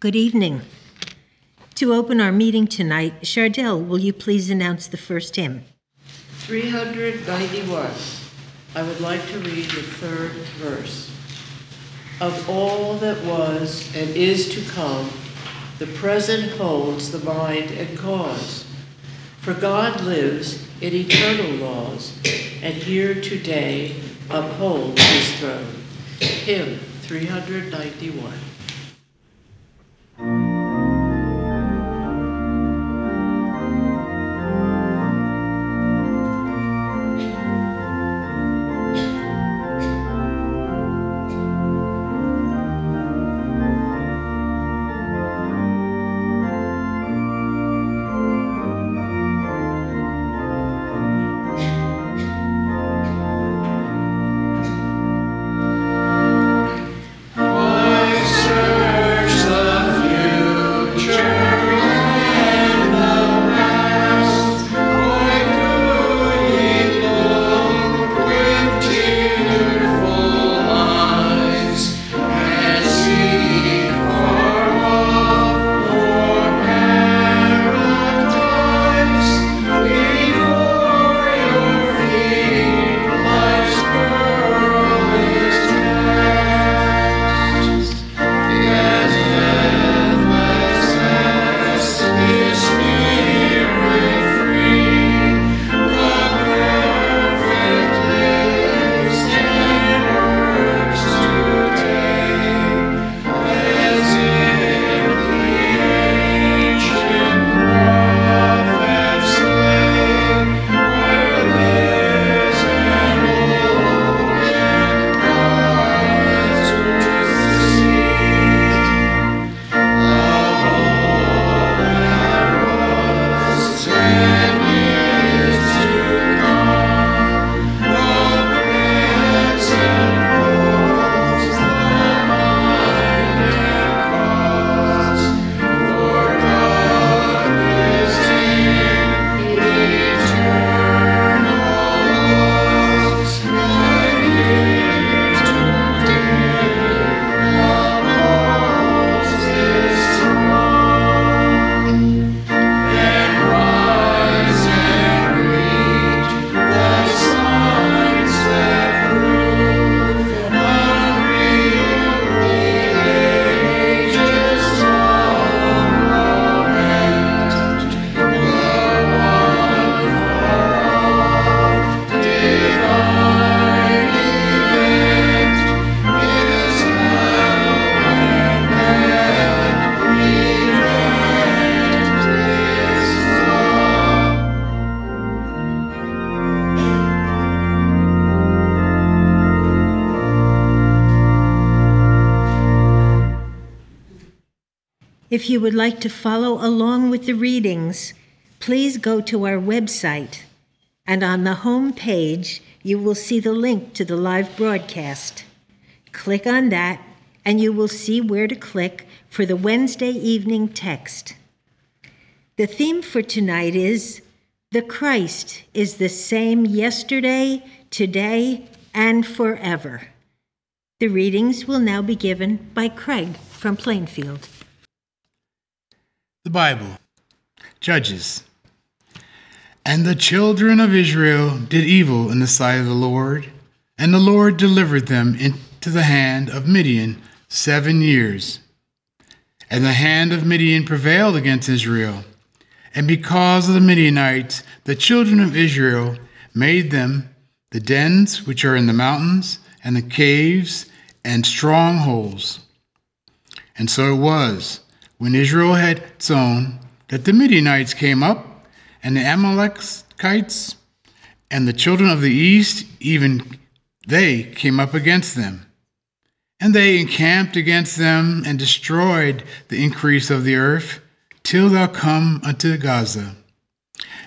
Good evening. To open our meeting tonight, Chardell, will you please announce the first hymn? 391. I would like to read the third verse. Of all that was and is to come, the present holds the mind and cause. For God lives in eternal laws, and here today upholds his throne. Hymn 391. Thank you. If you would like to follow along with the readings, please go to our website, and on the home page, you will see the link to the live broadcast. Click on that, and you will see where to click for the Wednesday evening text. The theme for tonight is The Christ is the same yesterday, today, and forever. The readings will now be given by Craig from Plainfield. The Bible, Judges. And the children of Israel did evil in the sight of the Lord, and the Lord delivered them into the hand of Midian seven years. And the hand of Midian prevailed against Israel. And because of the Midianites, the children of Israel made them the dens which are in the mountains, and the caves and strongholds. And so it was when Israel had sown, that the Midianites came up, and the Amalekites and the children of the east, even they came up against them. And they encamped against them and destroyed the increase of the earth till thou come unto Gaza,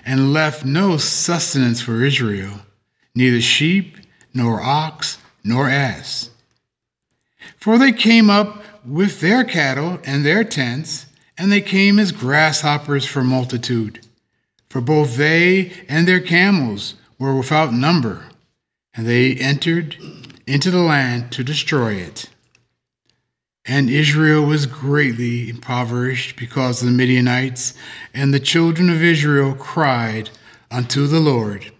and left no sustenance for Israel, neither sheep, nor ox, nor ass. For they came up with their cattle and their tents, and they came as grasshoppers for multitude. For both they and their camels were without number, and they entered into the land to destroy it. And Israel was greatly impoverished because of the Midianites, and the children of Israel cried unto the Lord.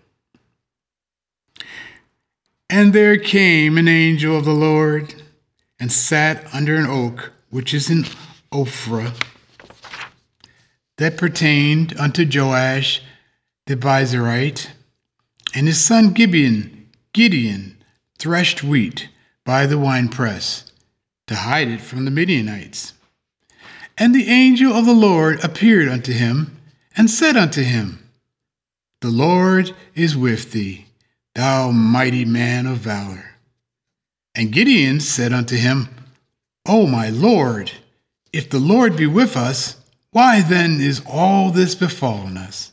And there came an angel of the Lord and sat under an oak which is in Ophrah, that pertained unto Joash the Abiezrite, and his son Gibeon, Gideon, threshed wheat by the winepress to hide it from the Midianites. And the angel of the Lord appeared unto him and said unto him, The Lord is with thee, thou mighty man of valor. And Gideon said unto him, O my Lord, if the Lord be with us, why then is all this befallen us?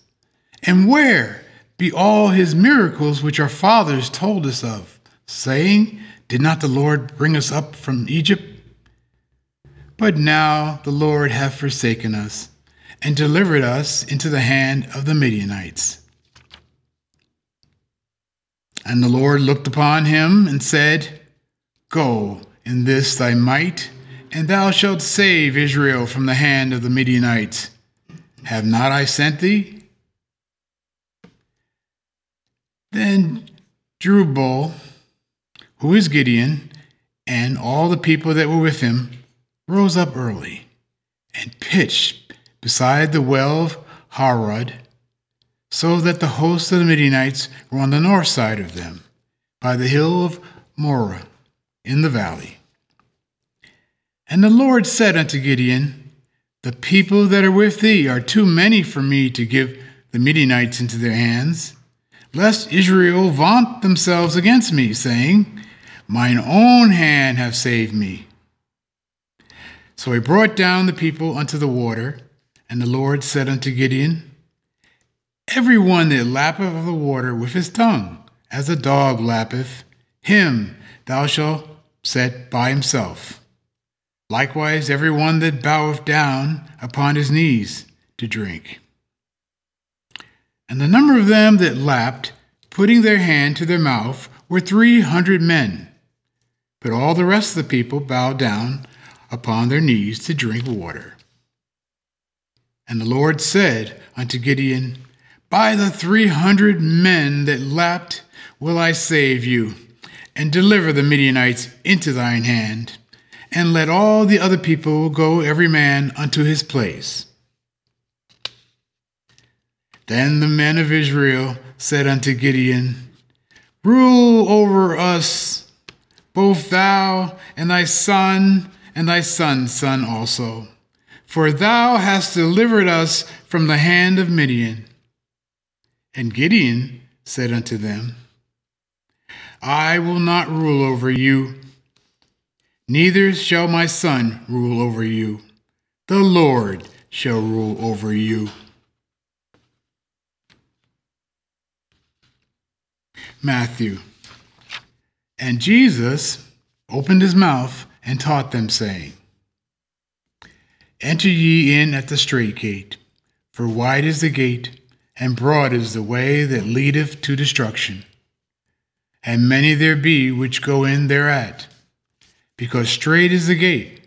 And where be all his miracles which our fathers told us of, saying, Did not the Lord bring us up from Egypt? But now the Lord hath forsaken us, and delivered us into the hand of the Midianites. And the Lord looked upon him and said, Go in this thy might, and thou shalt save Israel from the hand of the Midianites. Have not I sent thee? Then Jerubbaal, who is Gideon, and all the people that were with him, rose up early and pitched beside the well of Harod, so that the host of the Midianites were on the north side of them, by the hill of Moreh in the valley. And the Lord said unto Gideon, The people that are with thee are too many for me to give the Midianites into their hands, lest Israel vaunt themselves against me, saying, Mine own hand hath saved me. So he brought down the people unto the water, and the Lord said unto Gideon, Every one that lappeth of the water with his tongue, as a dog lappeth, him thou shalt set by himself. Likewise, every one that boweth down upon his knees to drink. And the number of them that lapped, putting their hand to their mouth, were three hundred men. But all the rest of the people bowed down upon their knees to drink water. And the Lord said unto Gideon, By the three hundred men that lapped will I save you, and deliver the Midianites into thine hand, and let all the other people go every man unto his place. Then the men of Israel said unto Gideon, Rule over us, both thou and thy son and thy son's son also. For thou hast delivered us from the hand of Midian. And Gideon said unto them, I will not rule over you, neither shall my son rule over you. The Lord shall rule over you. Matthew. And Jesus opened his mouth and taught them, saying, Enter ye in at the strait gate, for wide is the gate, and broad is the way that leadeth to destruction. And many there be which go in thereat, because strait is the gate,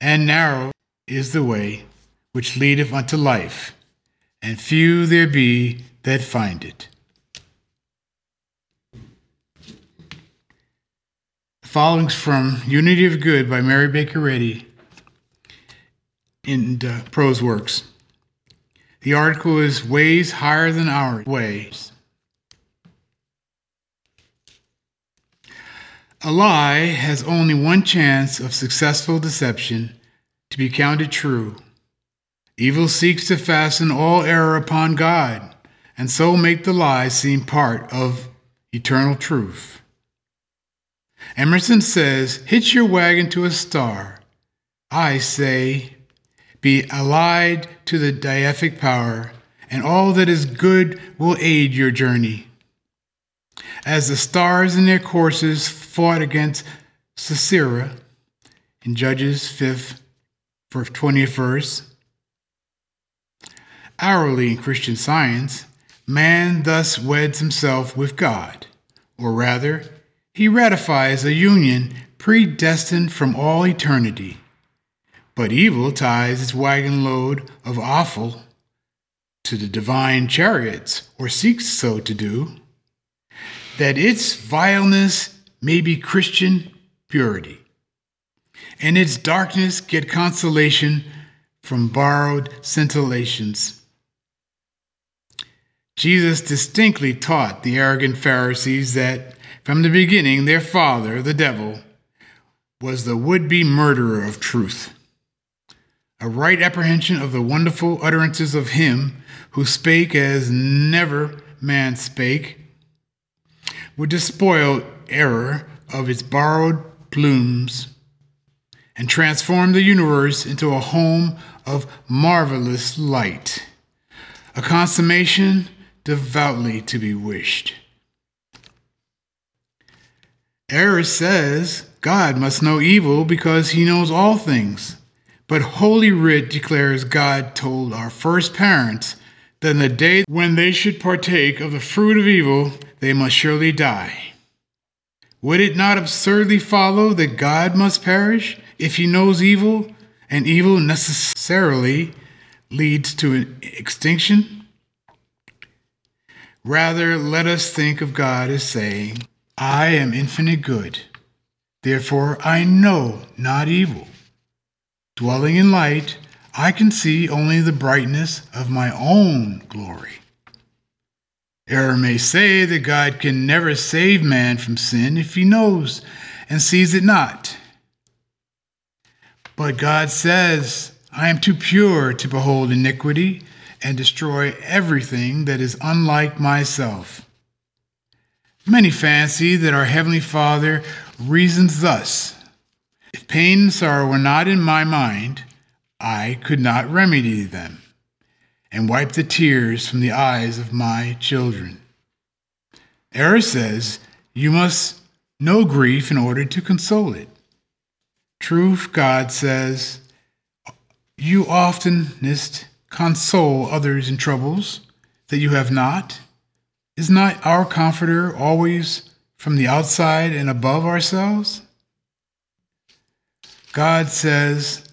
and narrow is the way which leadeth unto life, and few there be that find it. The following's from Unity of Good by Mary Baker Eddy in uh, Prose Works. The article is Ways Higher Than Our Ways. A lie has only one chance of successful deception to be counted true. Evil seeks to fasten all error upon God, and so make the lie seem part of eternal truth. Emerson says, Hitch your wagon to a star. I say, Be allied to the deific power, and all that is good will aid your journey. As the stars in their courses fought against Sisera in Judges 5th, 20th verse, hourly in Christian science, man thus weds himself with God, or rather, he ratifies a union predestined from all eternity. But evil ties its wagon load of offal to the divine chariots, or seeks so to do, that its vileness may be Christian purity, and its darkness get consolation from borrowed scintillations. Jesus distinctly taught the arrogant Pharisees that from the beginning their father, the devil, was the would be murderer of truth. A right apprehension of the wonderful utterances of him who spake as never man spake would despoil error of its borrowed plumes and transform the universe into a home of marvelous light, a consummation devoutly to be wished. Error says God must know evil because he knows all things. But Holy Writ declares God told our first parents that in the day when they should partake of the fruit of evil, they must surely die. Would it not absurdly follow that God must perish if he knows evil, and evil necessarily leads to extinction? Rather, let us think of God as saying, I am infinite good, therefore I know not evil. Dwelling in light, I can see only the brightness of my own glory. Error may say that God can never save man from sin if he knows and sees it not. But God says, I am too pure to behold iniquity and destroy everything that is unlike myself. Many fancy that our Heavenly Father reasons thus If pain and sorrow were not in my mind, I could not remedy them and wipe the tears from the eyes of my children. Error says you must know grief in order to console it. Truth, God says, you oftenest console others in troubles that you have not. Is not our comforter always from the outside and above ourselves? God says,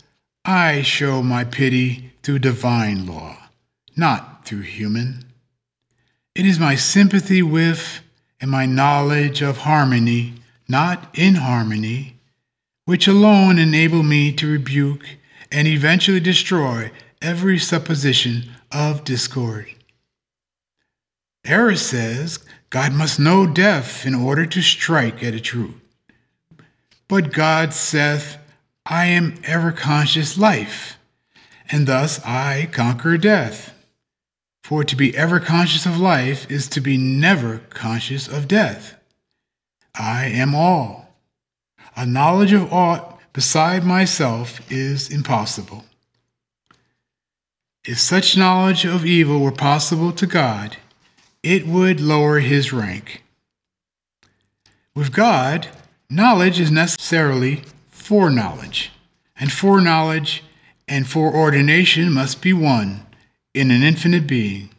I show my pity through divine law, not through human. It is my sympathy with and my knowledge of harmony, not inharmony, which alone enable me to rebuke and eventually destroy every supposition of discord. Error says God must know death in order to strike at a truth. But God saith, I am ever conscious life, and thus I conquer death. For to be ever conscious of life is to be never conscious of death. I am all. A knowledge of aught beside myself is impossible. If such knowledge of evil were possible to God, it would lower his rank. With God, knowledge is necessarily foreknowledge, and foreknowledge and foreordination must be one in an infinite being.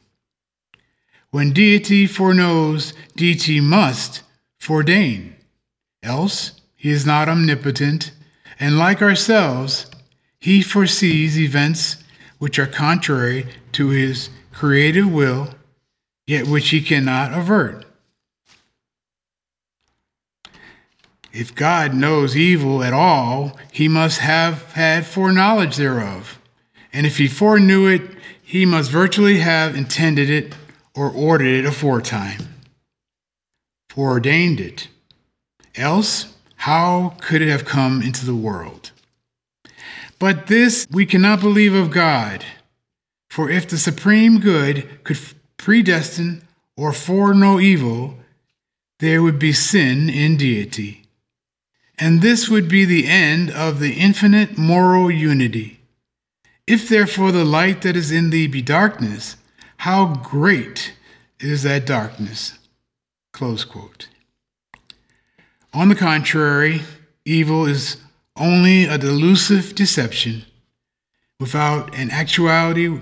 When deity foreknows, deity must foreordain, else he is not omnipotent, and like ourselves, he foresees events which are contrary to his creative will, yet which he cannot avert. If God knows evil at all, he must have had foreknowledge thereof. And if he foreknew it, he must virtually have intended it or ordered it aforetime, foreordained it. Else, how could it have come into the world? But this we cannot believe of God. For if the supreme good could predestine or foreknow evil, there would be sin in deity. And this would be the end of the infinite moral unity. If therefore the light that is in thee be darkness, how great is that darkness? On the contrary, evil is only a delusive deception without an actuality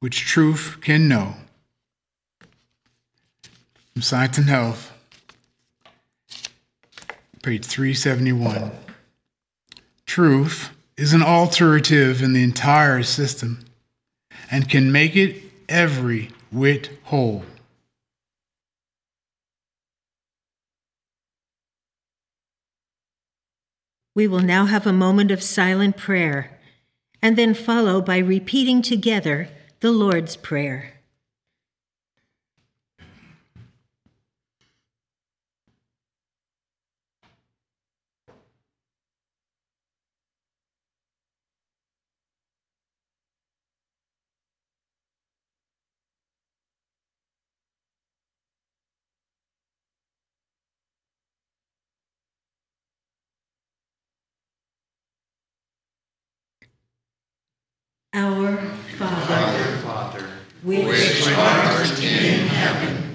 which truth can know. From Science and Health, page 371. Truth is an alterative in the entire system and can make it every whit whole. We will now have a moment of silent prayer and then follow by repeating together the Lord's Prayer. Our Father, Father, which art in heaven,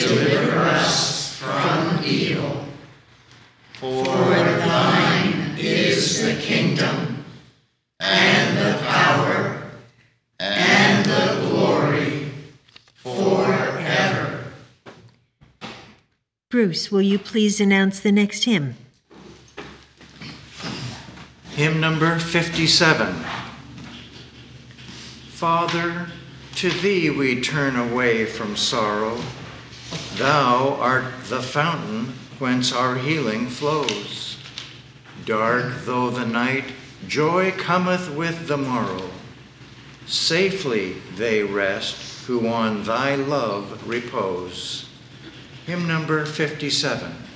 deliver us from evil. For thine is the kingdom, and the power, and the glory, forever. Bruce, will you please announce the next hymn? Hymn number 57. Father, to thee we turn away from sorrow. Thou art the fountain whence our healing flows. Dark though the night, joy cometh with the morrow. Safely they rest who on thy love repose. Hymn number 57.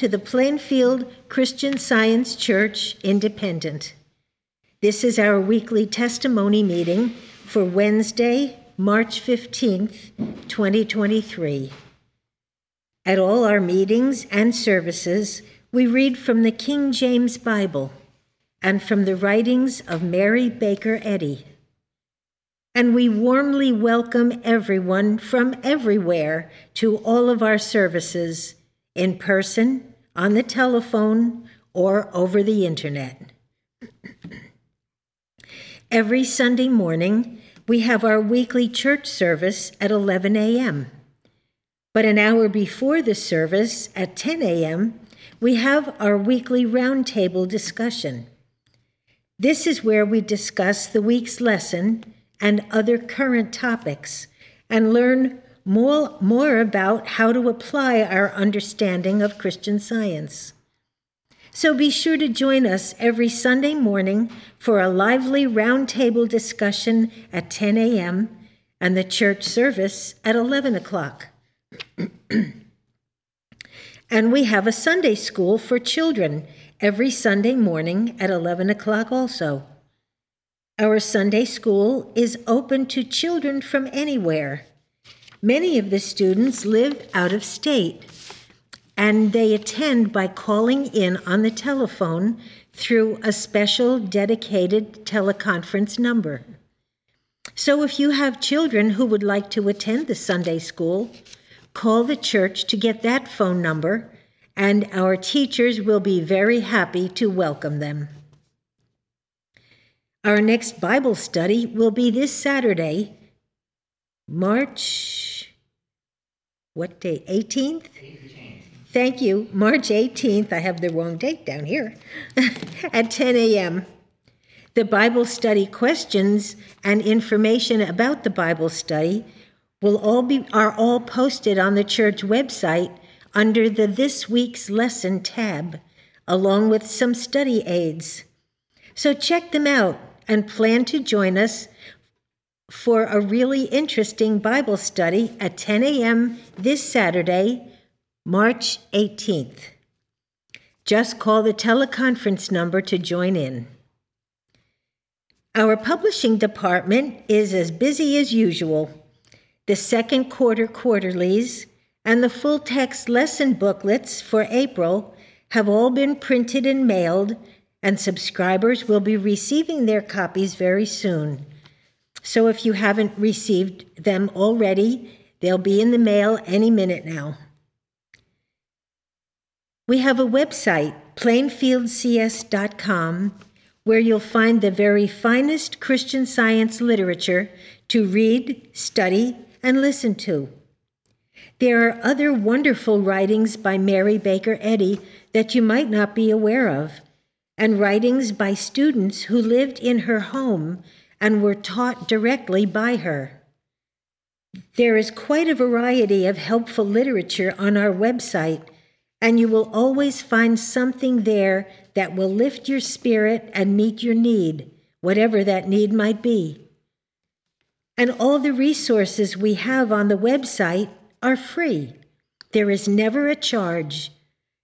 To the Plainfield Christian Science Church Independent. This is our weekly testimony meeting for Wednesday, March 15th, 2023. At all our meetings and services, we read from the King James Bible and from the writings of Mary Baker Eddy. And we warmly welcome everyone from everywhere to all of our services in person, on the telephone, or over the internet. Every Sunday morning, we have our weekly church service at 11 a.m. But an hour before the service, at 10 a.m., we have our weekly roundtable discussion. This is where we discuss the week's lesson and other current topics and learn more, more about how to apply our understanding of Christian science. So be sure to join us every Sunday morning for a lively roundtable discussion at 10 a.m. and the church service at 11 o'clock. and we have a Sunday school for children every Sunday morning at 11 o'clock also. Our Sunday school is open to children from anywhere. Many of the students live out of state and they attend by calling in on the telephone through a special dedicated teleconference number. So if you have children who would like to attend the Sunday school, call the church to get that phone number, and our teachers will be very happy to welcome them. Our next Bible study will be this Saturday, March, what day, 18th? 18th. Thank you. March 18th, I have the wrong date down here, at 10 a.m. The Bible study questions and information about the Bible study will all be are all posted on the church website under the This Week's Lesson tab, along with some study aids. So check them out and plan to join us for a really interesting Bible study at 10 a.m. this Saturday, March 18th. Just call the teleconference number to join in. Our publishing department is as busy as usual. The second quarter quarterlies and the full text lesson booklets for April have all been printed and mailed, and subscribers will be receiving their copies very soon. So if you haven't received them already, they'll be in the mail any minute now. We have a website, plainfieldcs.com, where you'll find the very finest Christian science literature to read, study, and listen to. There are other wonderful writings by Mary Baker Eddy that you might not be aware of, and writings by students who lived in her home and were taught directly by her. There is quite a variety of helpful literature on our website and you will always find something there that will lift your spirit and meet your need, whatever that need might be. And all the resources we have on the website are free. There is never a charge.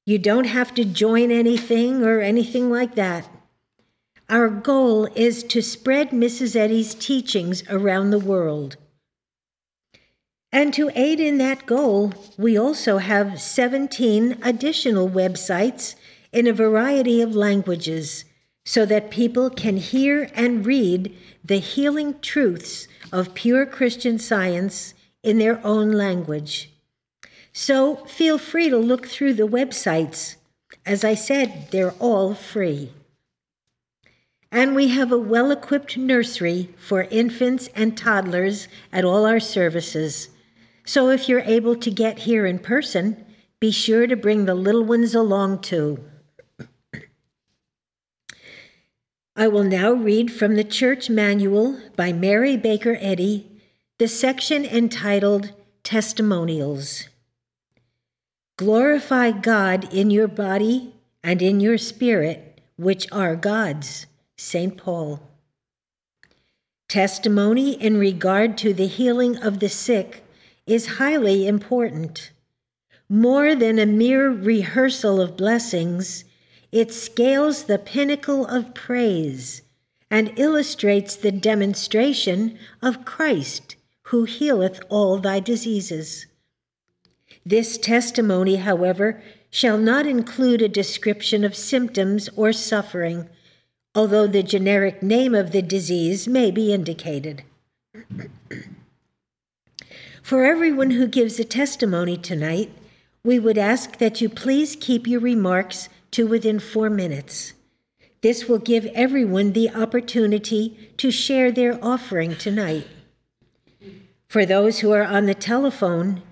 You don't have to join anything or anything like that. Our goal is to spread Mrs. Eddy's teachings around the world. And to aid in that goal, we also have 17 additional websites in a variety of languages so that people can hear and read the healing truths of pure Christian science in their own language. So feel free to look through the websites. As I said, they're all free. And we have a well equipped nursery for infants and toddlers at all our services. So if you're able to get here in person, be sure to bring the little ones along too. I will now read from the Church Manual by Mary Baker Eddy, the section entitled Testimonials. Glorify God in your body and in your spirit, which are God's. St. Paul. Testimony in regard to the healing of the sick is highly important. more than a mere rehearsal of blessings, it scales the pinnacle of praise and illustrates the demonstration of Christ, who healeth all thy diseases. This testimony, however, shall not include a description of symptoms or suffering, although the generic name of the disease may be indicated. For everyone who gives a testimony tonight, we would ask that you please keep your remarks to within four minutes. This will give everyone the opportunity to share their offering tonight. For those who are on the telephone,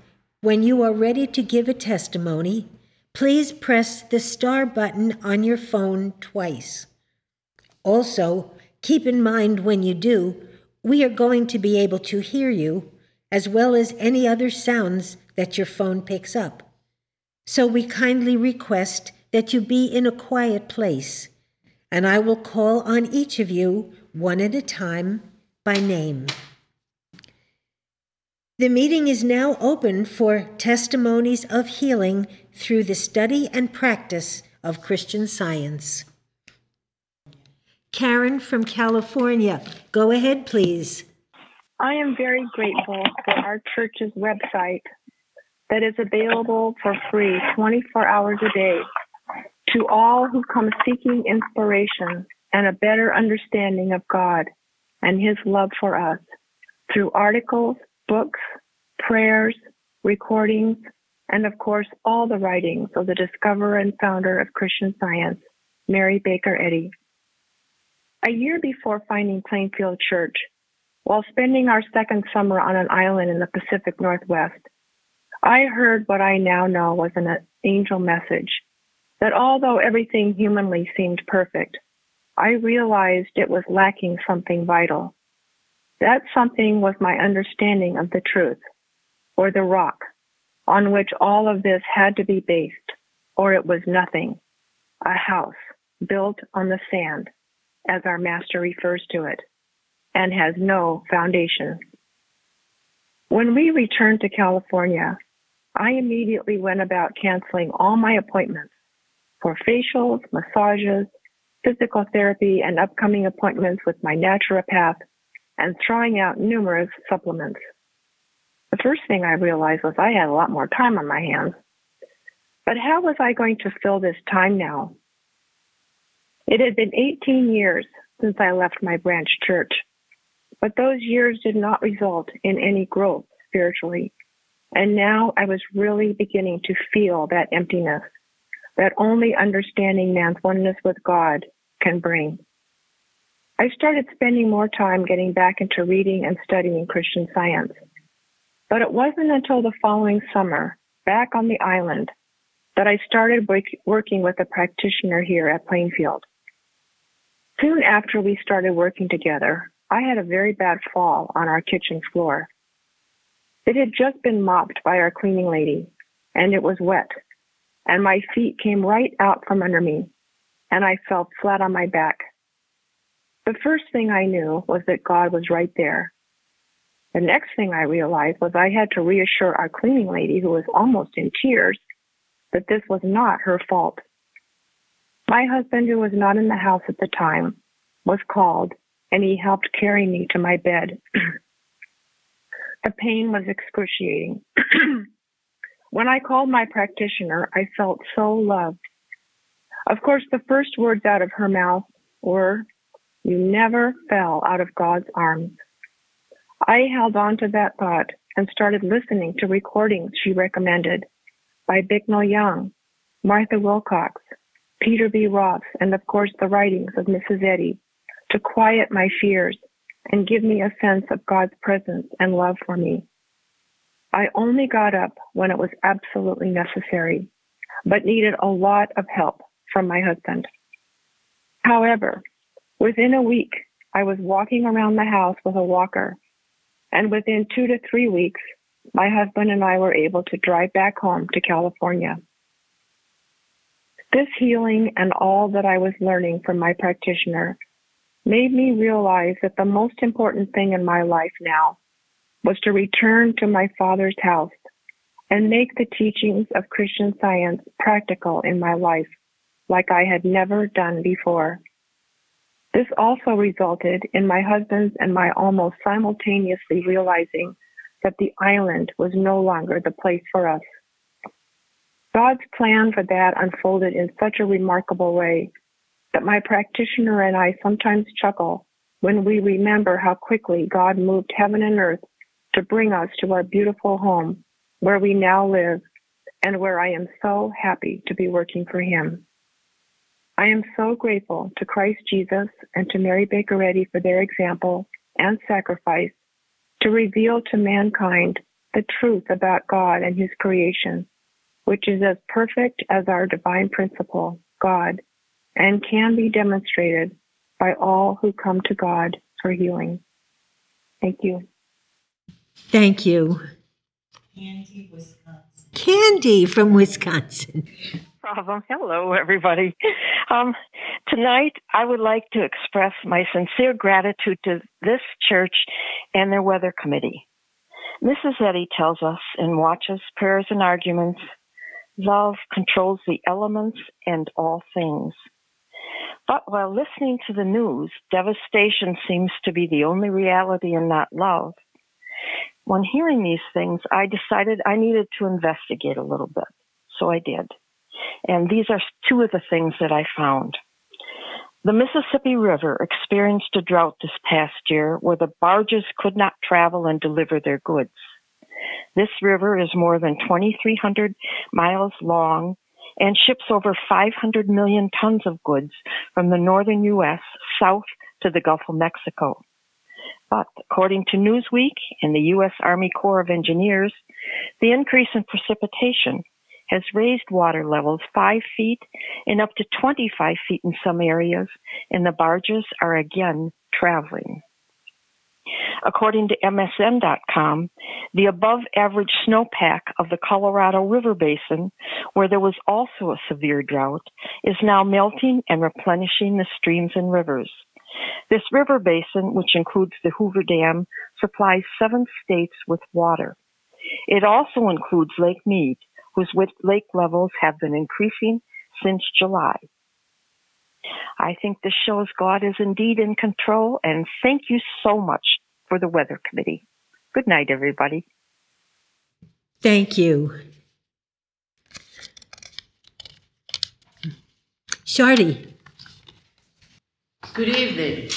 when you are ready to give a testimony, please press the star button on your phone twice. Also, keep in mind when you do, we are going to be able to hear you, as well as any other sounds that your phone picks up. So we kindly request that you be in a quiet place, and I will call on each of you one at a time by name. The meeting is now open for testimonies of healing through the study and practice of Christian Science. Karen from California, go ahead, please. I am very grateful for our church's website that is available for free 24 hours a day to all who come seeking inspiration and a better understanding of God and His love for us through articles, books, prayers, recordings, and of course, all the writings of the discoverer and founder of Christian Science, Mary Baker Eddy. A year before finding Plainfield Church, while spending our second summer on an island in the Pacific Northwest, I heard what I now know was an angel message that although everything humanly seemed perfect, I realized it was lacking something vital. That something was my understanding of the truth, or the rock, on which all of this had to be based, or it was nothing, a house built on the sand as our master refers to it, and has no foundation. When we returned to California, I immediately went about canceling all my appointments for facials, massages, physical therapy, and upcoming appointments with my naturopath, and throwing out numerous supplements. The first thing I realized was I had a lot more time on my hands. But how was I going to fill this time now? It had been 18 years since I left my branch church, but those years did not result in any growth spiritually. And now I was really beginning to feel that emptiness that only understanding man's oneness with God can bring. I started spending more time getting back into reading and studying Christian science. But it wasn't until the following summer, back on the island, that I started working with a practitioner here at Plainfield. Soon after we started working together, I had a very bad fall on our kitchen floor. It had just been mopped by our cleaning lady, and it was wet, and my feet came right out from under me, and I fell flat on my back. The first thing I knew was that God was right there. The next thing I realized was I had to reassure our cleaning lady, who was almost in tears, that this was not her fault. My husband, who was not in the house at the time, was called and he helped carry me to my bed. the pain was excruciating. when I called my practitioner, I felt so loved. Of course, the first words out of her mouth were, You never fell out of God's arms. I held on to that thought and started listening to recordings she recommended by Bicknell Young, Martha Wilcox, Peter V. Ross, and of course the writings of Mrs. Eddy to quiet my fears and give me a sense of God's presence and love for me. I only got up when it was absolutely necessary, but needed a lot of help from my husband. However, within a week, I was walking around the house with a walker, and within two to three weeks, my husband and I were able to drive back home to California. This healing and all that I was learning from my practitioner made me realize that the most important thing in my life now was to return to my father's house and make the teachings of Christian science practical in my life like I had never done before. This also resulted in my husband's and my almost simultaneously realizing that the island was no longer the place for us. God's plan for that unfolded in such a remarkable way that my practitioner and I sometimes chuckle when we remember how quickly God moved heaven and earth to bring us to our beautiful home where we now live and where I am so happy to be working for Him. I am so grateful to Christ Jesus and to Mary Baker Eddy for their example and sacrifice to reveal to mankind the truth about God and His creation, which is as perfect as our divine principle, God, and can be demonstrated by all who come to God for healing. Thank you. Thank you. Candy, Wisconsin. Candy from Wisconsin. problem. Hello, everybody. Um, tonight, I would like to express my sincere gratitude to this church and their weather committee. Mrs. Eddy tells us in Watches, Prayers, and Arguments love controls the elements and all things. But while listening to the news, devastation seems to be the only reality and not love. When hearing these things, I decided I needed to investigate a little bit. So I did. And these are two of the things that I found. The Mississippi River experienced a drought this past year where the barges could not travel and deliver their goods. This river is more than 2,300 miles long and ships over 500 million tons of goods from the northern U.S. south to the Gulf of Mexico. But according to Newsweek and the U.S. Army Corps of Engineers, the increase in precipitation has raised water levels five feet and up to 25 feet in some areas, and the barges are again traveling. According to MSN.com, the above average snowpack of the Colorado River Basin, where there was also a severe drought, is now melting and replenishing the streams and rivers. This river basin, which includes the Hoover Dam, supplies seven states with water. It also includes Lake Mead, whose lake levels have been increasing since July. I think this shows God is indeed in control, and thank you so much for the Weather Committee. Good night, everybody. Thank you. Shardy. Good evening.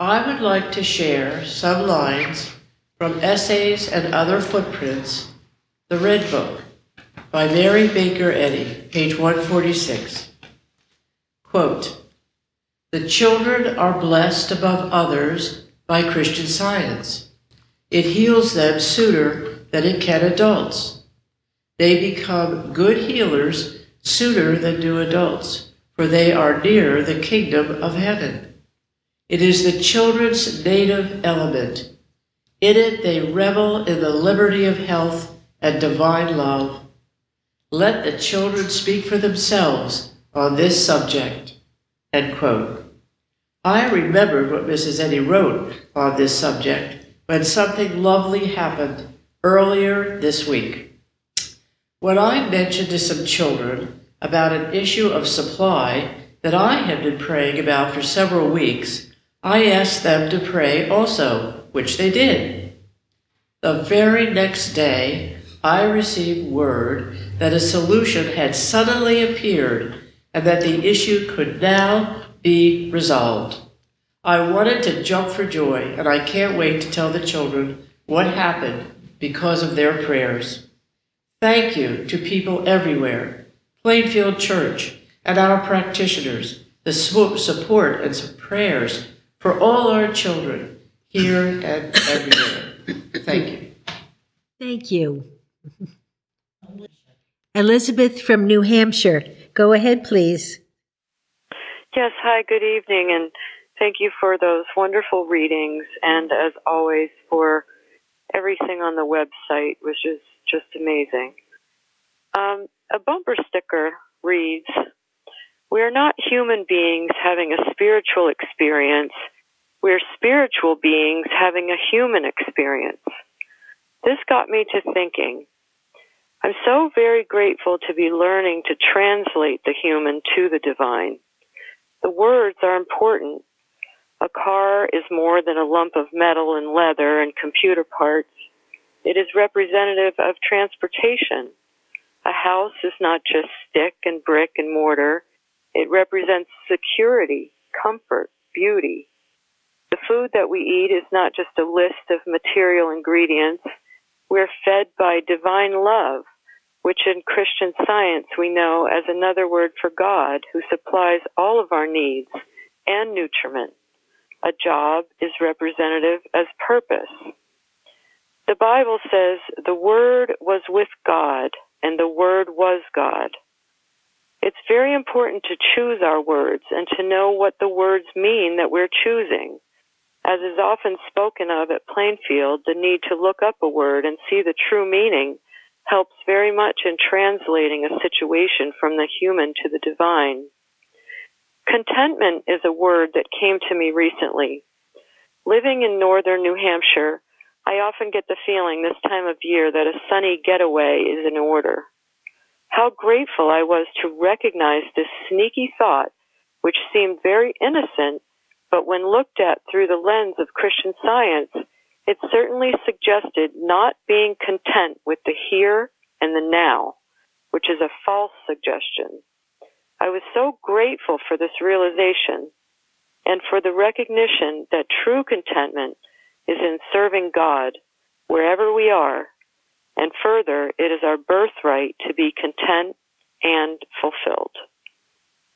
I would like to share some lines from essays and other footprints the Red Book by Mary Baker Eddy, page 146. Quote The children are blessed above others by Christian science. It heals them sooner than it can adults. They become good healers sooner than do adults, for they are near the kingdom of heaven. It is the children's native element. In it, they revel in the liberty of health and divine love. Let the children speak for themselves on this subject. End quote. I remembered what Mrs. Eddy wrote on this subject when something lovely happened earlier this week. When I mentioned to some children about an issue of supply that I had been praying about for several weeks, I asked them to pray also, which they did. The very next day, I received word that a solution had suddenly appeared and that the issue could now be resolved. I wanted to jump for joy, and I can't wait to tell the children what happened because of their prayers. Thank you to people everywhere, Plainfield Church, and our practitioners, the support and prayers for all our children here and everywhere. Thank you. Thank you. Elizabeth from New Hampshire. Go ahead, please. Yes, hi, good evening, and thank you for those wonderful readings, and as always, for everything on the website, which is just amazing. Um, a bumper sticker reads We are not human beings having a spiritual experience, we're spiritual beings having a human experience. This got me to thinking I'm so very grateful to be learning to translate the human to the divine. The words are important. A car is more than a lump of metal and leather and computer parts. It is representative of transportation. A house is not just stick and brick and mortar. It represents security, comfort, beauty. The food that we eat is not just a list of material ingredients. We're fed by divine love, which in Christian science we know as another word for God who supplies all of our needs and nutriment. A job is representative as purpose. The Bible says the Word was with God and the Word was God. It's very important to choose our words and to know what the words mean that we're choosing. As is often spoken of at Plainfield, the need to look up a word and see the true meaning helps very much in translating a situation from the human to the divine. Contentment is a word that came to me recently. Living in northern New Hampshire, I often get the feeling this time of year that a sunny getaway is in order. How grateful I was to recognize this sneaky thought, which seemed very innocent, but when looked at through the lens of Christian science, it certainly suggested not being content with the here and the now, which is a false suggestion. I was so grateful for this realization and for the recognition that true contentment is in serving God wherever we are, and further, it is our birthright to be content and fulfilled.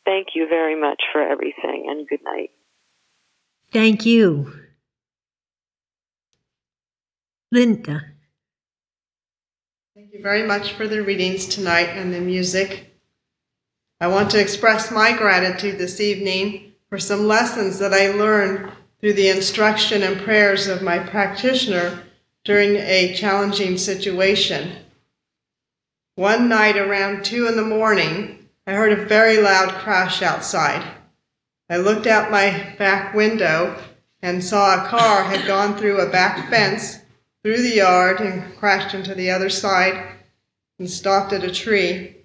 Thank you very much for everything, and good night. Thank you. Linda. Thank you very much for the readings tonight and the music. I want to express my gratitude this evening for some lessons that I learned through the instruction and prayers of my practitioner during a challenging situation. One night around two in the morning, I heard a very loud crash outside. I looked out my back window and saw a car had gone through a back fence through the yard and crashed into the other side and stopped at a tree.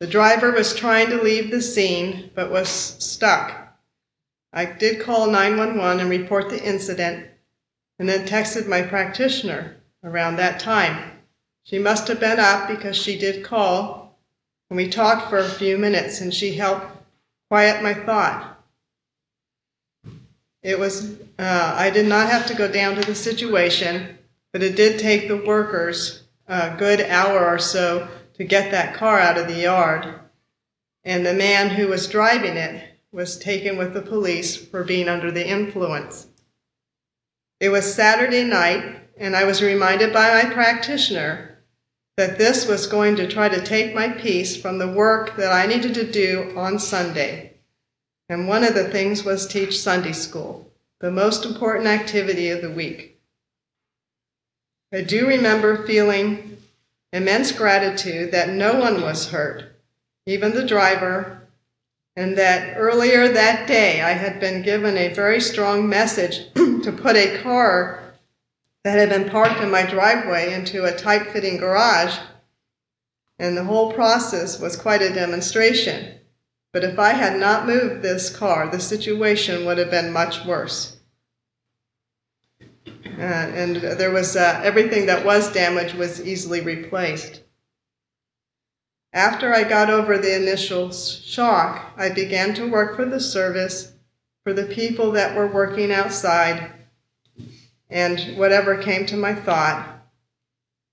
The driver was trying to leave the scene but was stuck. I did call 911 and report the incident and then texted my practitioner around that time. She must have been up because she did call, and we talked for a few minutes and she helped quiet my thought. It was, uh, I did not have to go down to the situation, but it did take the workers a good hour or so to get that car out of the yard. And the man who was driving it was taken with the police for being under the influence. It was Saturday night, and I was reminded by my practitioner that this was going to try to take my peace from the work that I needed to do on Sunday. And one of the things was teach Sunday school, the most important activity of the week. I do remember feeling immense gratitude that no one was hurt, even the driver, and that earlier that day I had been given a very strong message to put a car that had been parked in my driveway into a tight fitting garage. And the whole process was quite a demonstration. But if I had not moved this car, the situation would have been much worse. And there was uh, everything that was damaged was easily replaced. After I got over the initial shock, I began to work for the service, for the people that were working outside, and whatever came to my thought.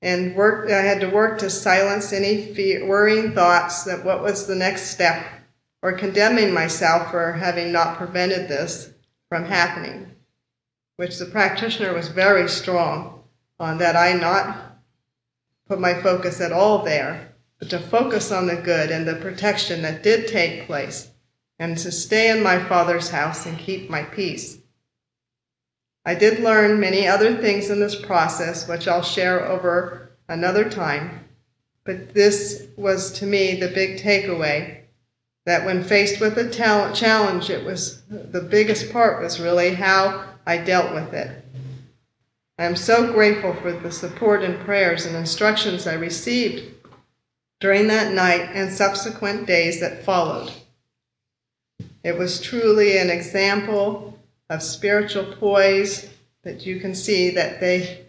And work, I had to work to silence any fear, worrying thoughts that what was the next step or condemning myself for having not prevented this from happening, which the practitioner was very strong on that I not put my focus at all there, but to focus on the good and the protection that did take place, and to stay in my Father's house and keep my peace. I did learn many other things in this process, which I'll share over another time, but this was to me the big takeaway that when faced with a talent challenge, it was the biggest part was really how I dealt with it. I am so grateful for the support and prayers and instructions I received during that night and subsequent days that followed. It was truly an example of spiritual poise that you can see that they,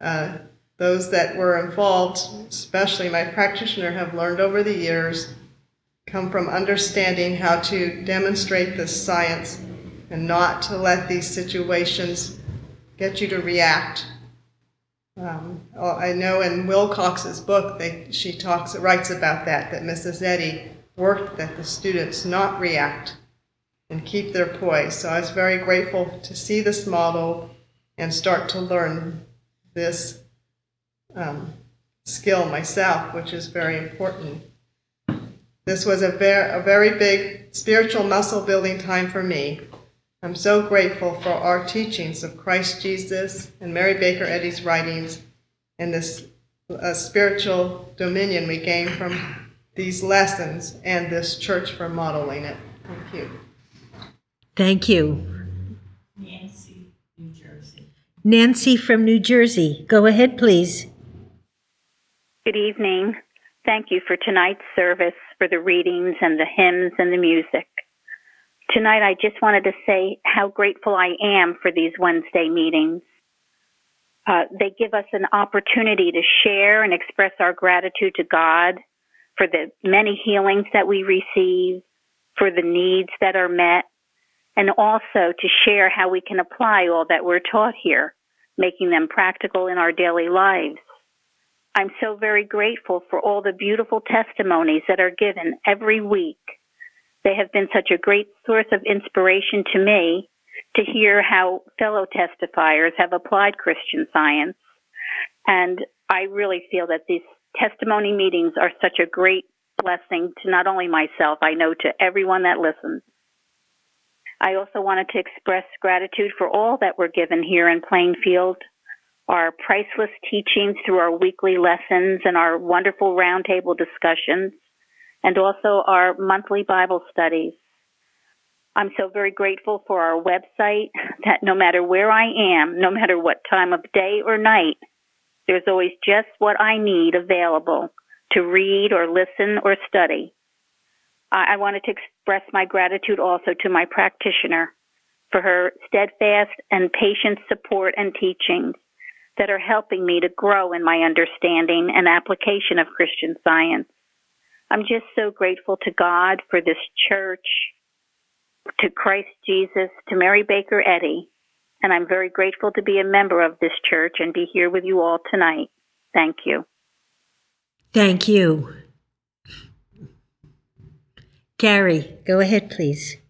uh, those that were involved, especially my practitioner, have learned over the years, come from understanding how to demonstrate this science and not to let these situations get you to react. Um, I know in Wilcox's book, they, she talks, writes about that, that Mrs. Eddy worked that the students not react and keep their poise. So I was very grateful to see this model and start to learn this um, skill myself, which is very important. This was a very, a very big spiritual muscle building time for me. I'm so grateful for our teachings of Christ Jesus and Mary Baker Eddy's writings and this uh, spiritual dominion we gain from these lessons and this church for modeling it. Thank you. Thank you. Nancy, New Jersey. Nancy from New Jersey, go ahead, please. Good evening. Thank you for tonight's service, for the readings and the hymns and the music. Tonight, I just wanted to say how grateful I am for these Wednesday meetings. Uh, they give us an opportunity to share and express our gratitude to God for the many healings that we receive, for the needs that are met, and also to share how we can apply all that we're taught here, making them practical in our daily lives. I'm so very grateful for all the beautiful testimonies that are given every week they have been such a great source of inspiration to me to hear how fellow testifiers have applied Christian science. And I really feel that these testimony meetings are such a great blessing to not only myself, I know to everyone that listens. I also wanted to express gratitude for all that we're given here in Plainfield, our priceless teachings through our weekly lessons and our wonderful roundtable discussions and also our monthly Bible studies. I'm so very grateful for our website that no matter where I am, no matter what time of day or night, there's always just what I need available to read or listen or study. I wanted to express my gratitude also to my practitioner for her steadfast and patient support and teachings that are helping me to grow in my understanding and application of Christian science. I'm just so grateful to God for this church, to Christ Jesus, to Mary Baker Eddy, and I'm very grateful to be a member of this church and be here with you all tonight. Thank you. Thank you. Gary, go ahead, please.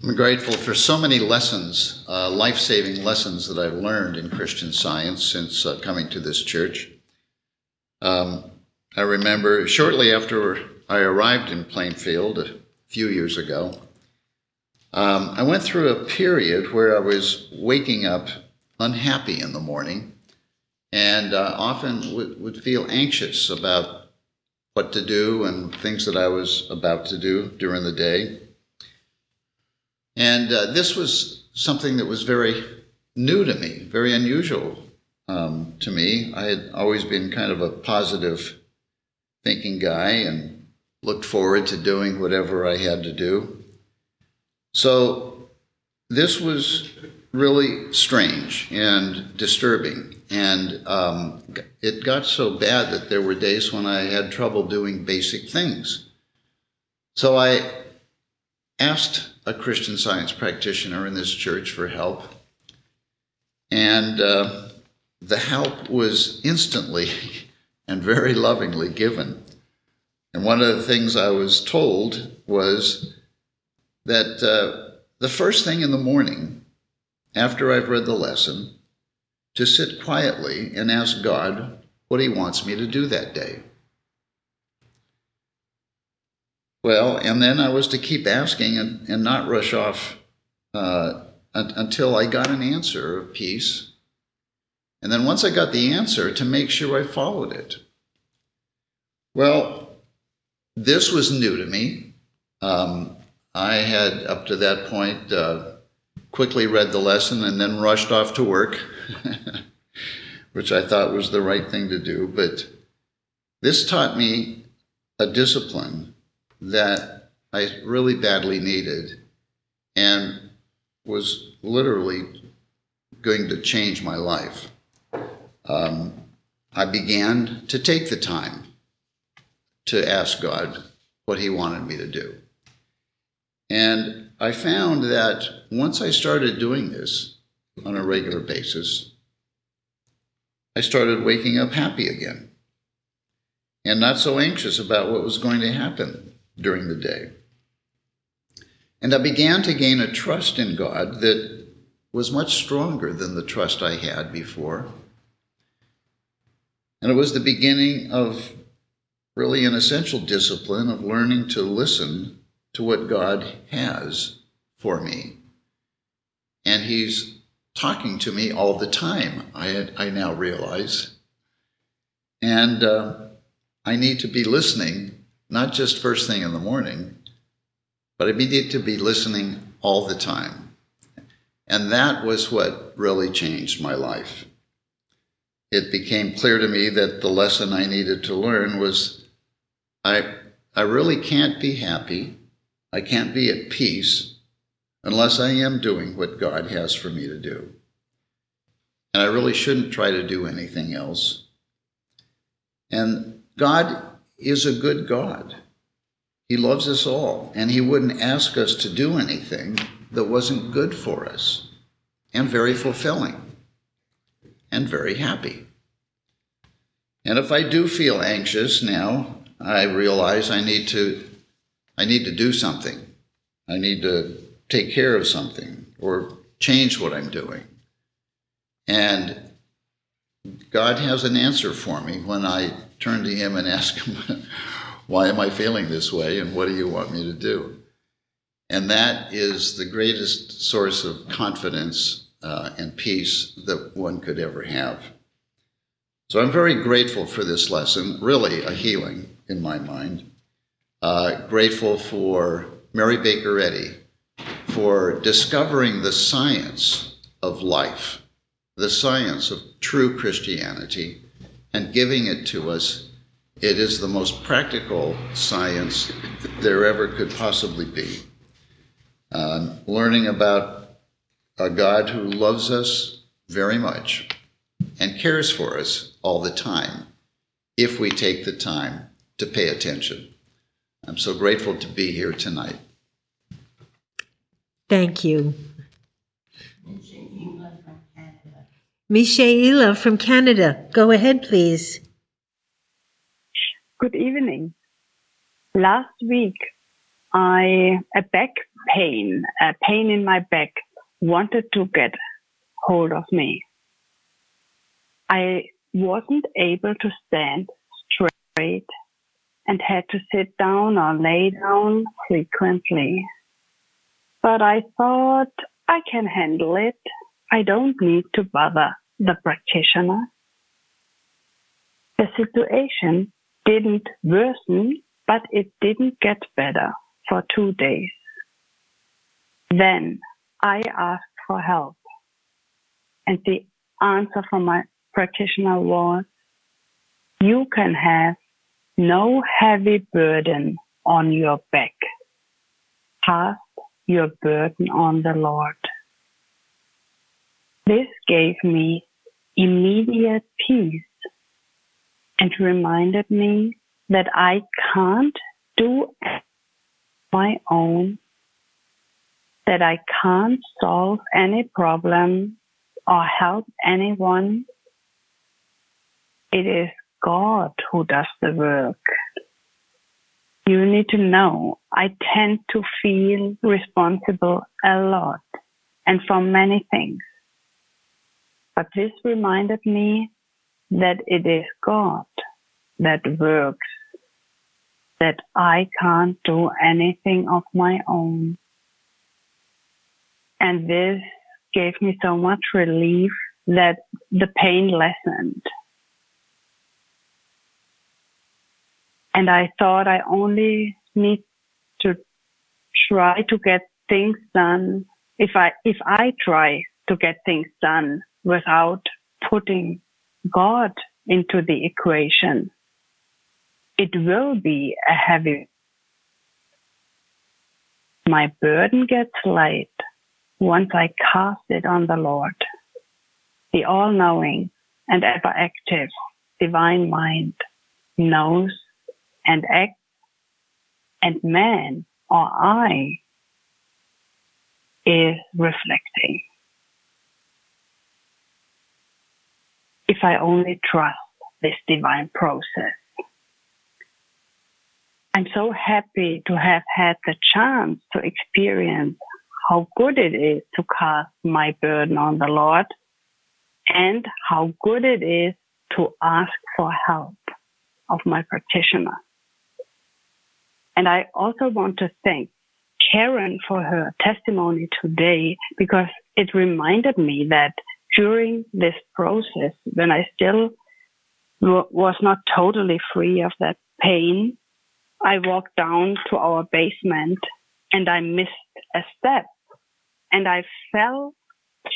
I'm grateful for so many lessons, uh, life saving lessons that I've learned in Christian science since uh, coming to this church. Um, I remember shortly after I arrived in Plainfield a few years ago, um, I went through a period where I was waking up unhappy in the morning and uh, often w- would feel anxious about what to do and things that I was about to do during the day. And uh, this was something that was very new to me, very unusual um, to me. I had always been kind of a positive thinking guy and looked forward to doing whatever I had to do. So this was really strange and disturbing. And um, it got so bad that there were days when I had trouble doing basic things. So I asked a Christian science practitioner in this church for help. And uh, the help was instantly and very lovingly given. And one of the things I was told was that uh, the first thing in the morning, after I've read the lesson, to sit quietly and ask God what He wants me to do that day. Well, and then I was to keep asking and, and not rush off uh, until I got an answer of peace and then once I got the answer, to make sure I followed it. Well, this was new to me. Um, I had, up to that point, uh, quickly read the lesson and then rushed off to work, which I thought was the right thing to do. But this taught me a discipline that I really badly needed and was literally going to change my life. Um, I began to take the time to ask God what He wanted me to do. And I found that once I started doing this on a regular basis, I started waking up happy again and not so anxious about what was going to happen during the day. And I began to gain a trust in God that was much stronger than the trust I had before. And it was the beginning of really an essential discipline of learning to listen to what God has for me. And He's talking to me all the time, I, I now realize. And uh, I need to be listening, not just first thing in the morning, but I need to be listening all the time. And that was what really changed my life. It became clear to me that the lesson I needed to learn was I, I really can't be happy, I can't be at peace unless I am doing what God has for me to do. And I really shouldn't try to do anything else. And God is a good God. He loves us all, and He wouldn't ask us to do anything that wasn't good for us and very fulfilling and very happy. And if I do feel anxious now, I realize I need to I need to do something. I need to take care of something or change what I'm doing. And God has an answer for me when I turn to Him and ask Him, Why am I feeling this way? And what do you want me to do? And that is the greatest source of confidence uh, and peace that one could ever have. So I'm very grateful for this lesson, really a healing in my mind. Uh, grateful for Mary Baker Eddy for discovering the science of life, the science of true Christianity, and giving it to us. It is the most practical science there ever could possibly be. Uh, learning about a God who loves us very much and cares for us all the time if we take the time to pay attention. I'm so grateful to be here tonight. Thank you. Mishaela from Canada. Go ahead, please. Good evening. Last week, I a back pain, a pain in my back, wanted to get hold of me. I wasn't able to stand straight and had to sit down or lay down frequently. But I thought I can handle it. I don't need to bother the practitioner. The situation didn't worsen, but it didn't get better for two days. Then I asked for help. And the answer from my practitioner was, you can have no heavy burden on your back. Cast your burden on the Lord. This gave me immediate peace and reminded me that I can't do my own, that I can't solve any problem or help anyone. It is God who does the work. You need to know I tend to feel responsible a lot and for many things. But this reminded me that it is God that works, that I can't do anything of my own. And this gave me so much relief that the pain lessened. And I thought I only need to try to get things done if I if I try to get things done without putting God into the equation, it will be a heavy. My burden gets light once I cast it on the Lord, the all knowing and ever active divine mind knows and acts, and man or I is reflecting. If I only trust this divine process. I'm so happy to have had the chance to experience how good it is to cast my burden on the Lord and how good it is to ask for help of my practitioner. And I also want to thank Karen for her testimony today because it reminded me that during this process, when I still was not totally free of that pain, I walked down to our basement and I missed a step and I fell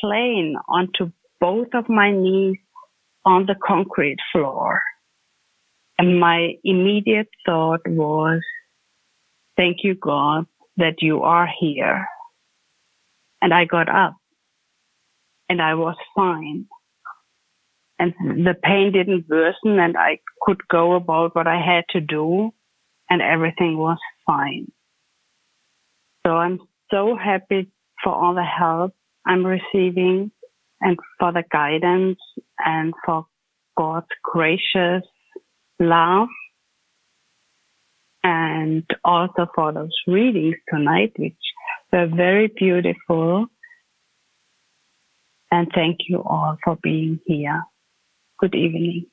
plain onto both of my knees on the concrete floor. And my immediate thought was, thank you, God, that you are here. And I got up and I was fine. And the pain didn't worsen and I could go about what I had to do and everything was fine. So I'm so happy for all the help I'm receiving and for the guidance and for God's gracious love and also for those readings tonight, which were very beautiful. And thank you all for being here. Good evening.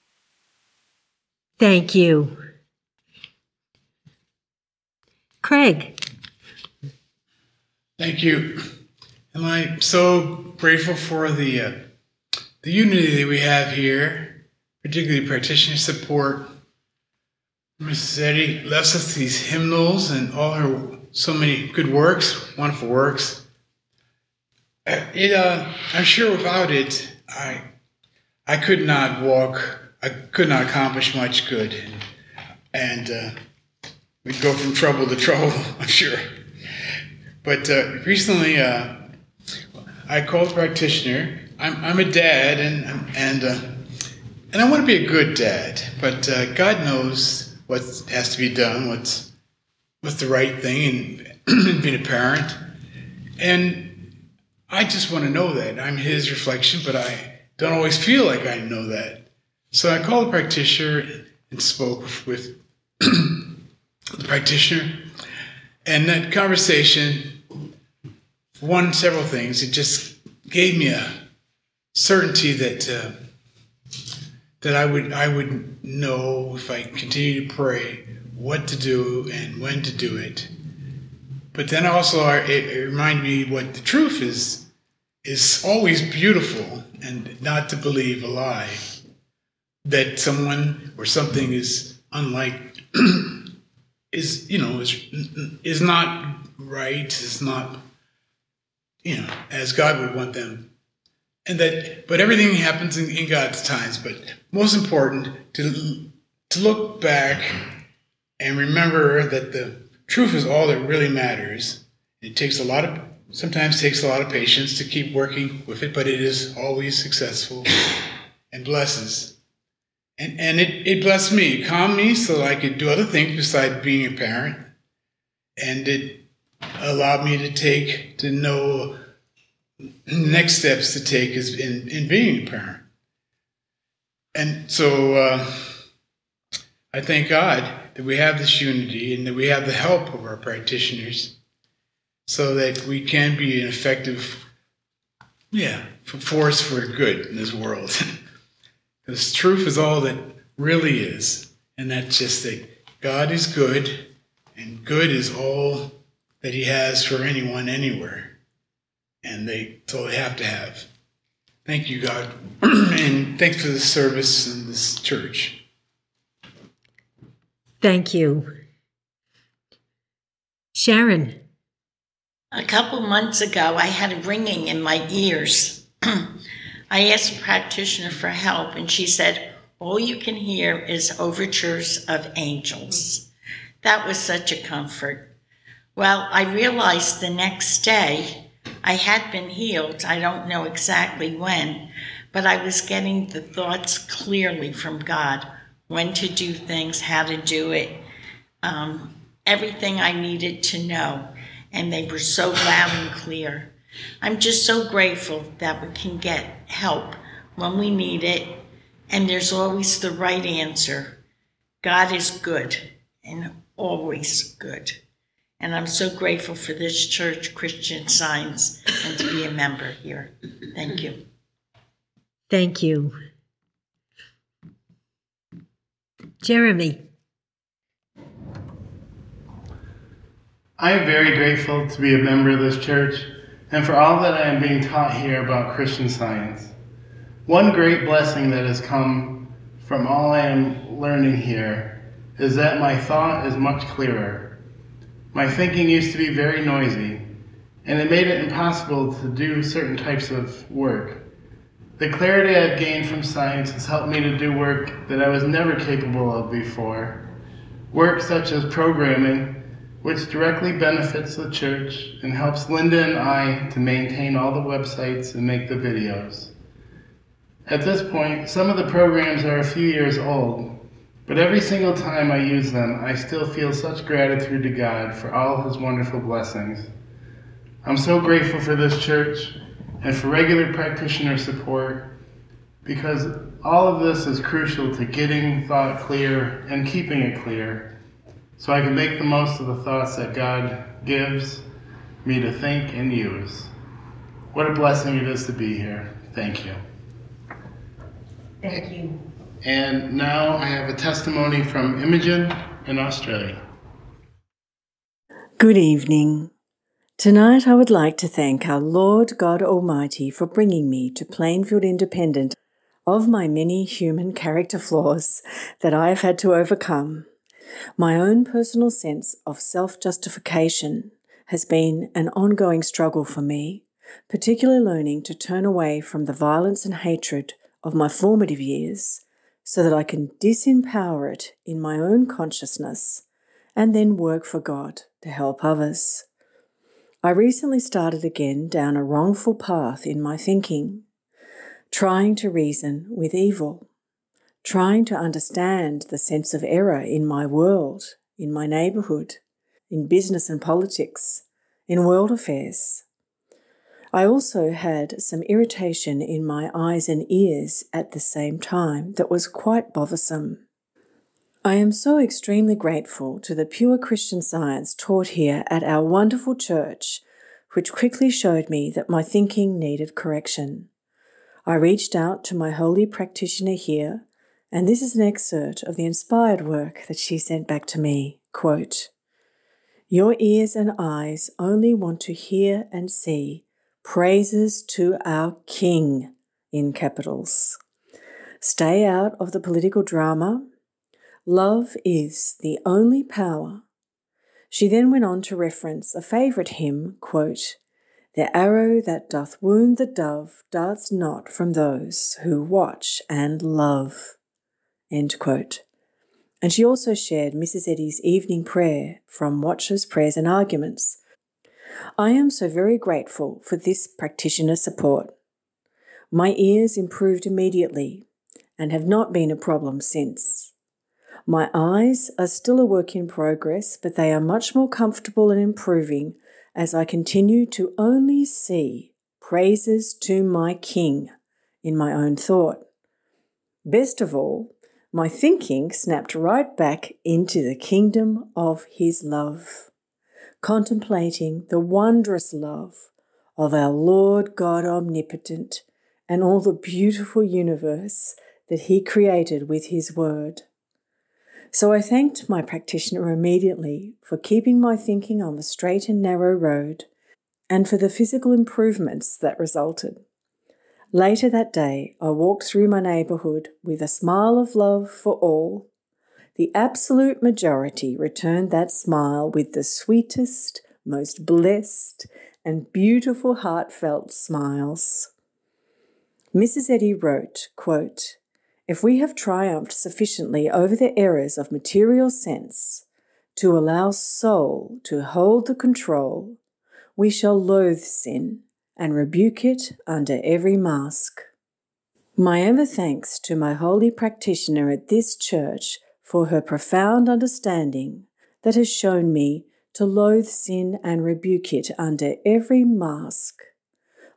Thank you. Craig. Thank you. Am I'm so grateful for the uh, the unity that we have here, particularly practitioner support. Mrs. Eddy left us these hymnals and all her so many good works, wonderful works. It, uh, I'm sure without it, I, I could not walk. I could not accomplish much good, and, and uh, we'd go from trouble to trouble. I'm sure. But uh, recently, uh, I called a practitioner. I'm, I'm a dad, and and uh, and I want to be a good dad, but uh, God knows what has to be done, what's what's the right thing, and being a parent. And I just want to know that I'm His reflection, but I don't always feel like I know that. So I called a practitioner and spoke with the practitioner, and that conversation won several things. It just gave me a certainty that uh, that I would I would know if I continue to pray what to do and when to do it. But then also it, it reminded me what the truth is is always beautiful and not to believe a lie that someone or something is unlike is you know is is not right is not you know, as God would want them. And that, but everything happens in, in God's times. But most important, to, to look back and remember that the truth is all that really matters. It takes a lot of, sometimes takes a lot of patience to keep working with it, but it is always successful and blesses. And, and it, it blessed me, calmed me so I could do other things besides being a parent. And it allowed me to take to know next steps to take is in, in being a parent. And so uh, I thank God that we have this unity and that we have the help of our practitioners so that we can be an effective yeah, force for good in this world. because truth is all that really is. And that's just that God is good and good is all that he has for anyone anywhere. And they they have to have. Thank you, God. and thanks for the service in this church. Thank you. Sharon. A couple months ago, I had a ringing in my ears. I asked a practitioner for help, and she said, All you can hear is overtures of angels. That was such a comfort. Well, I realized the next day I had been healed. I don't know exactly when, but I was getting the thoughts clearly from God when to do things, how to do it, um, everything I needed to know. And they were so loud and clear. I'm just so grateful that we can get help when we need it, and there's always the right answer. God is good and always good. And I'm so grateful for this church, Christian Science, and to be a member here. Thank you. Thank you. Jeremy. I am very grateful to be a member of this church and for all that I am being taught here about Christian science. One great blessing that has come from all I am learning here is that my thought is much clearer. My thinking used to be very noisy, and it made it impossible to do certain types of work. The clarity I've gained from science has helped me to do work that I was never capable of before. Work such as programming, which directly benefits the church and helps Linda and I to maintain all the websites and make the videos. At this point, some of the programs are a few years old, but every single time I use them, I still feel such gratitude to God for all His wonderful blessings. I'm so grateful for this church and for regular practitioner support because all of this is crucial to getting thought clear and keeping it clear so I can make the most of the thoughts that God gives me to think and use. What a blessing it is to be here. Thank you. Thank you. And now I have a testimony from Imogen in Australia. Good evening. Tonight I would like to thank our Lord God Almighty for bringing me to Plainfield Independent of my many human character flaws that I have had to overcome. My own personal sense of self justification has been an ongoing struggle for me, particularly learning to turn away from the violence and hatred of my formative years so that I can disempower it in my own consciousness and then work for God to help others. I recently started again down a wrongful path in my thinking, trying to reason with evil trying to understand the sense of error in my world, in my neighborhood, in business and politics, in world affairs. I also had some irritation in my eyes and ears at the same time that was quite bothersome. I am so extremely grateful to the pure Christian science taught here at our wonderful church, which quickly showed me that my thinking needed correction. I reached out to my holy practitioner here and this is an excerpt of the inspired work that she sent back to me. Quote, Your ears and eyes only want to hear and see praises to our King in capitals. Stay out of the political drama. Love is the only power. She then went on to reference a favourite hymn, quote, The arrow that doth wound the dove darts not from those who watch and love. End quote. And she also shared Mrs. Eddy's evening prayer from Watches, Prayers and Arguments. I am so very grateful for this practitioner support. My ears improved immediately and have not been a problem since. My eyes are still a work in progress, but they are much more comfortable and improving as I continue to only see praises to my King in my own thought. Best of all, my thinking snapped right back into the kingdom of His love, contemplating the wondrous love of our Lord God Omnipotent and all the beautiful universe that He created with His Word. So I thanked my practitioner immediately for keeping my thinking on the straight and narrow road and for the physical improvements that resulted. Later that day, I walked through my neighbourhood with a smile of love for all. The absolute majority returned that smile with the sweetest, most blessed, and beautiful heartfelt smiles. Mrs. Eddy wrote, quote, If we have triumphed sufficiently over the errors of material sense to allow soul to hold the control, we shall loathe sin and rebuke it under every mask. My ever thanks to my holy practitioner at this church for her profound understanding that has shown me to loathe sin and rebuke it under every mask.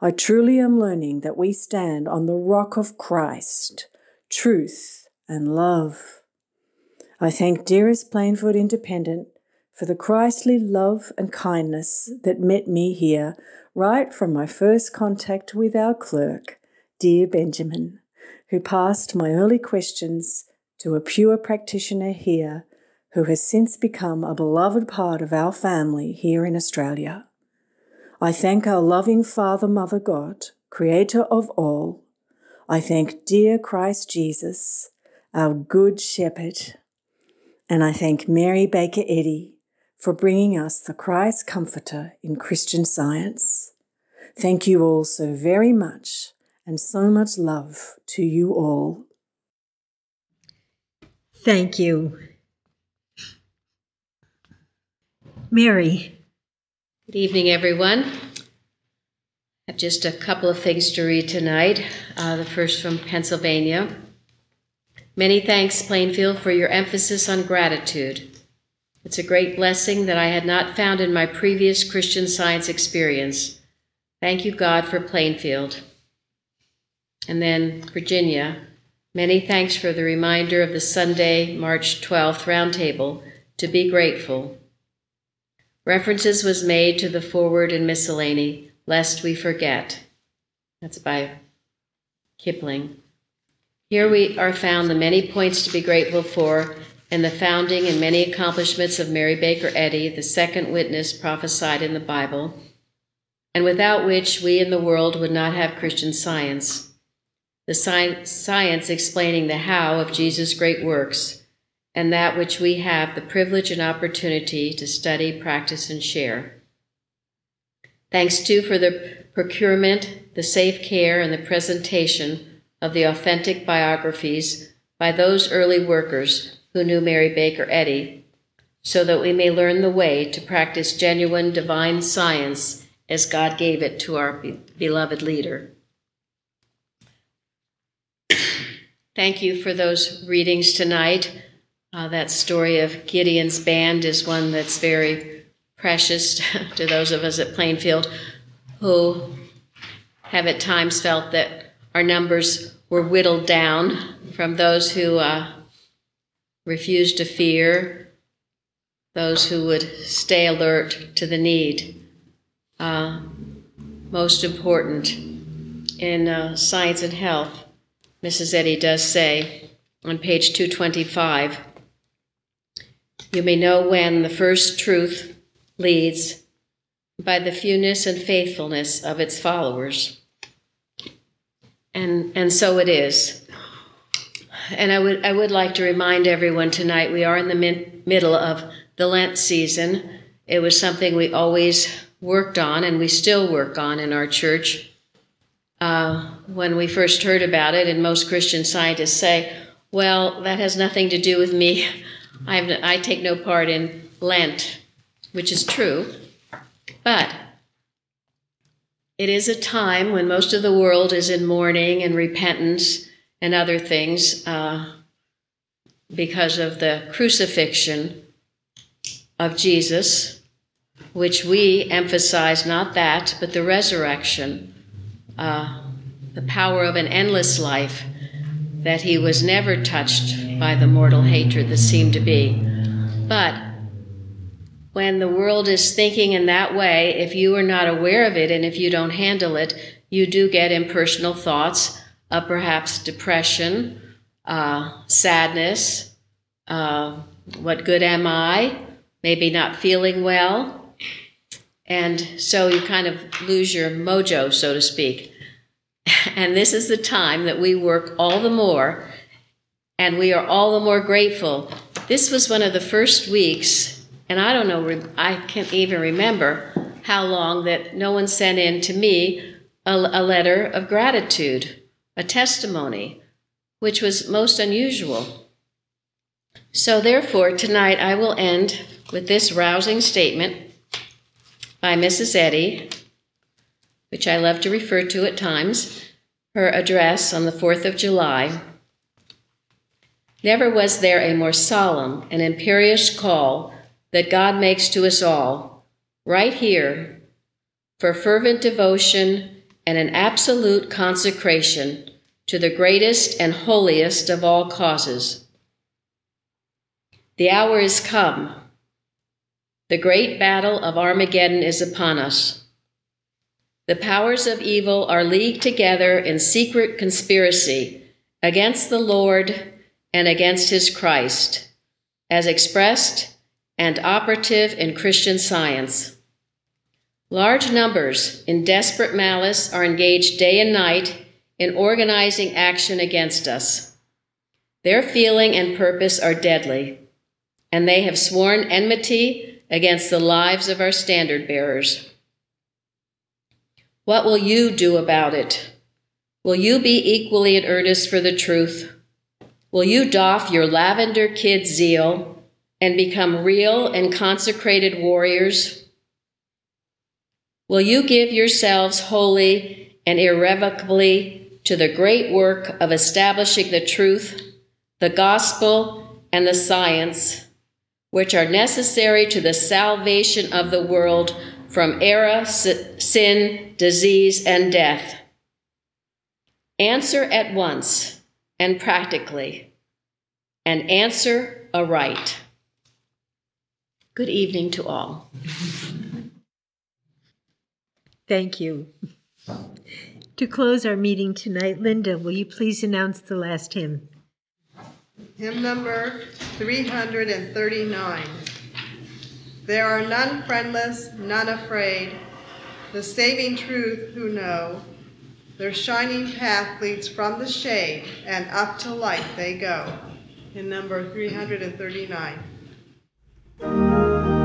I truly am learning that we stand on the rock of Christ, truth, and love. I thank dearest Plainfield Independent for the Christly love and kindness that met me here right from my first contact with our clerk, dear Benjamin, who passed my early questions to a pure practitioner here who has since become a beloved part of our family here in Australia. I thank our loving Father, Mother God, Creator of all. I thank dear Christ Jesus, our Good Shepherd. And I thank Mary Baker Eddy for bringing us the Christ Comforter in Christian Science. Thank you all so very much, and so much love to you all. Thank you. Mary. Good evening, everyone. Have just a couple of things to read tonight. Uh, the first from Pennsylvania. Many thanks, Plainfield, for your emphasis on gratitude. It's a great blessing that I had not found in my previous Christian science experience. Thank you, God, for Plainfield. And then Virginia. Many thanks for the reminder of the Sunday, March 12th roundtable to be grateful. References was made to the foreword and miscellany, lest we forget. That's by Kipling. Here we are found the many points to be grateful for and the founding and many accomplishments of Mary Baker Eddy, the second witness prophesied in the Bible, and without which we in the world would not have Christian science the science explaining the how of Jesus' great works, and that which we have the privilege and opportunity to study, practice, and share. Thanks too for the procurement, the safe care, and the presentation of the authentic biographies by those early workers who knew Mary Baker Eddy, so that we may learn the way to practice genuine divine science as God gave it to our beloved leader. Thank you for those readings tonight. Uh, that story of Gideon's band is one that's very precious to those of us at Plainfield who have at times felt that our numbers were whittled down from those who uh, refused to fear, those who would stay alert to the need. Uh, most important in uh, science and health Mrs. Eddy does say on page 225 You may know when the first truth leads by the fewness and faithfulness of its followers. And, and so it is. And I would, I would like to remind everyone tonight we are in the middle of the Lent season. It was something we always worked on and we still work on in our church uh, when we first heard about it, and most Christian scientists say, well, that has nothing to do with me. I, I take no part in Lent, which is true. But it is a time when most of the world is in mourning and repentance and other things uh, because of the crucifixion of Jesus, which we emphasize not that, but the resurrection uh, the power of an endless life, that he was never touched by the mortal hatred that seemed to be. But when the world is thinking in that way, if you are not aware of it and if you don't handle it, you do get impersonal thoughts of perhaps depression, uh, sadness, uh, what good am I, maybe not feeling well. And so you kind of lose your mojo, so to speak. And this is the time that we work all the more, and we are all the more grateful. This was one of the first weeks, And I don't know, I can't even remember how long that no one sent in to me a, a letter of gratitude, a testimony, which was most unusual. So, therefore, tonight I will end with this rousing statement by Mrs. Eddy, which I love to refer to at times, her address on the 4th of July. Never was there a more solemn and imperious call that God makes to us all, right here, for fervent devotion and an absolute consecration to the greatest and holiest of all causes. The hour is come. The great battle of Armageddon is upon us. The powers of evil are leagued together in secret conspiracy against the Lord and against his Christ, as expressed and operative in Christian science. Large numbers in desperate malice are engaged day and night in organizing action against us. Their feeling and purpose are deadly, and they have sworn enmity against the lives of our standard bearers. What will you do about it? Will you be equally in earnest for the truth? Will you doff your lavender kid zeal and become real and consecrated warriors? Will you give yourselves wholly and irrevocably to the great work of establishing the truth, the gospel, and the science, which are necessary to the salvation of the world from error, sin, disease, and death? Answer at once and practically, and answer aright. Good evening to all. Thank you. To close our meeting tonight, Linda, will you please announce the last hymn? Hymn number 339. There are none friendless, none afraid, the saving truth who know. Their shining path leads from the shade, and up to light they go. In number 339. Thank you.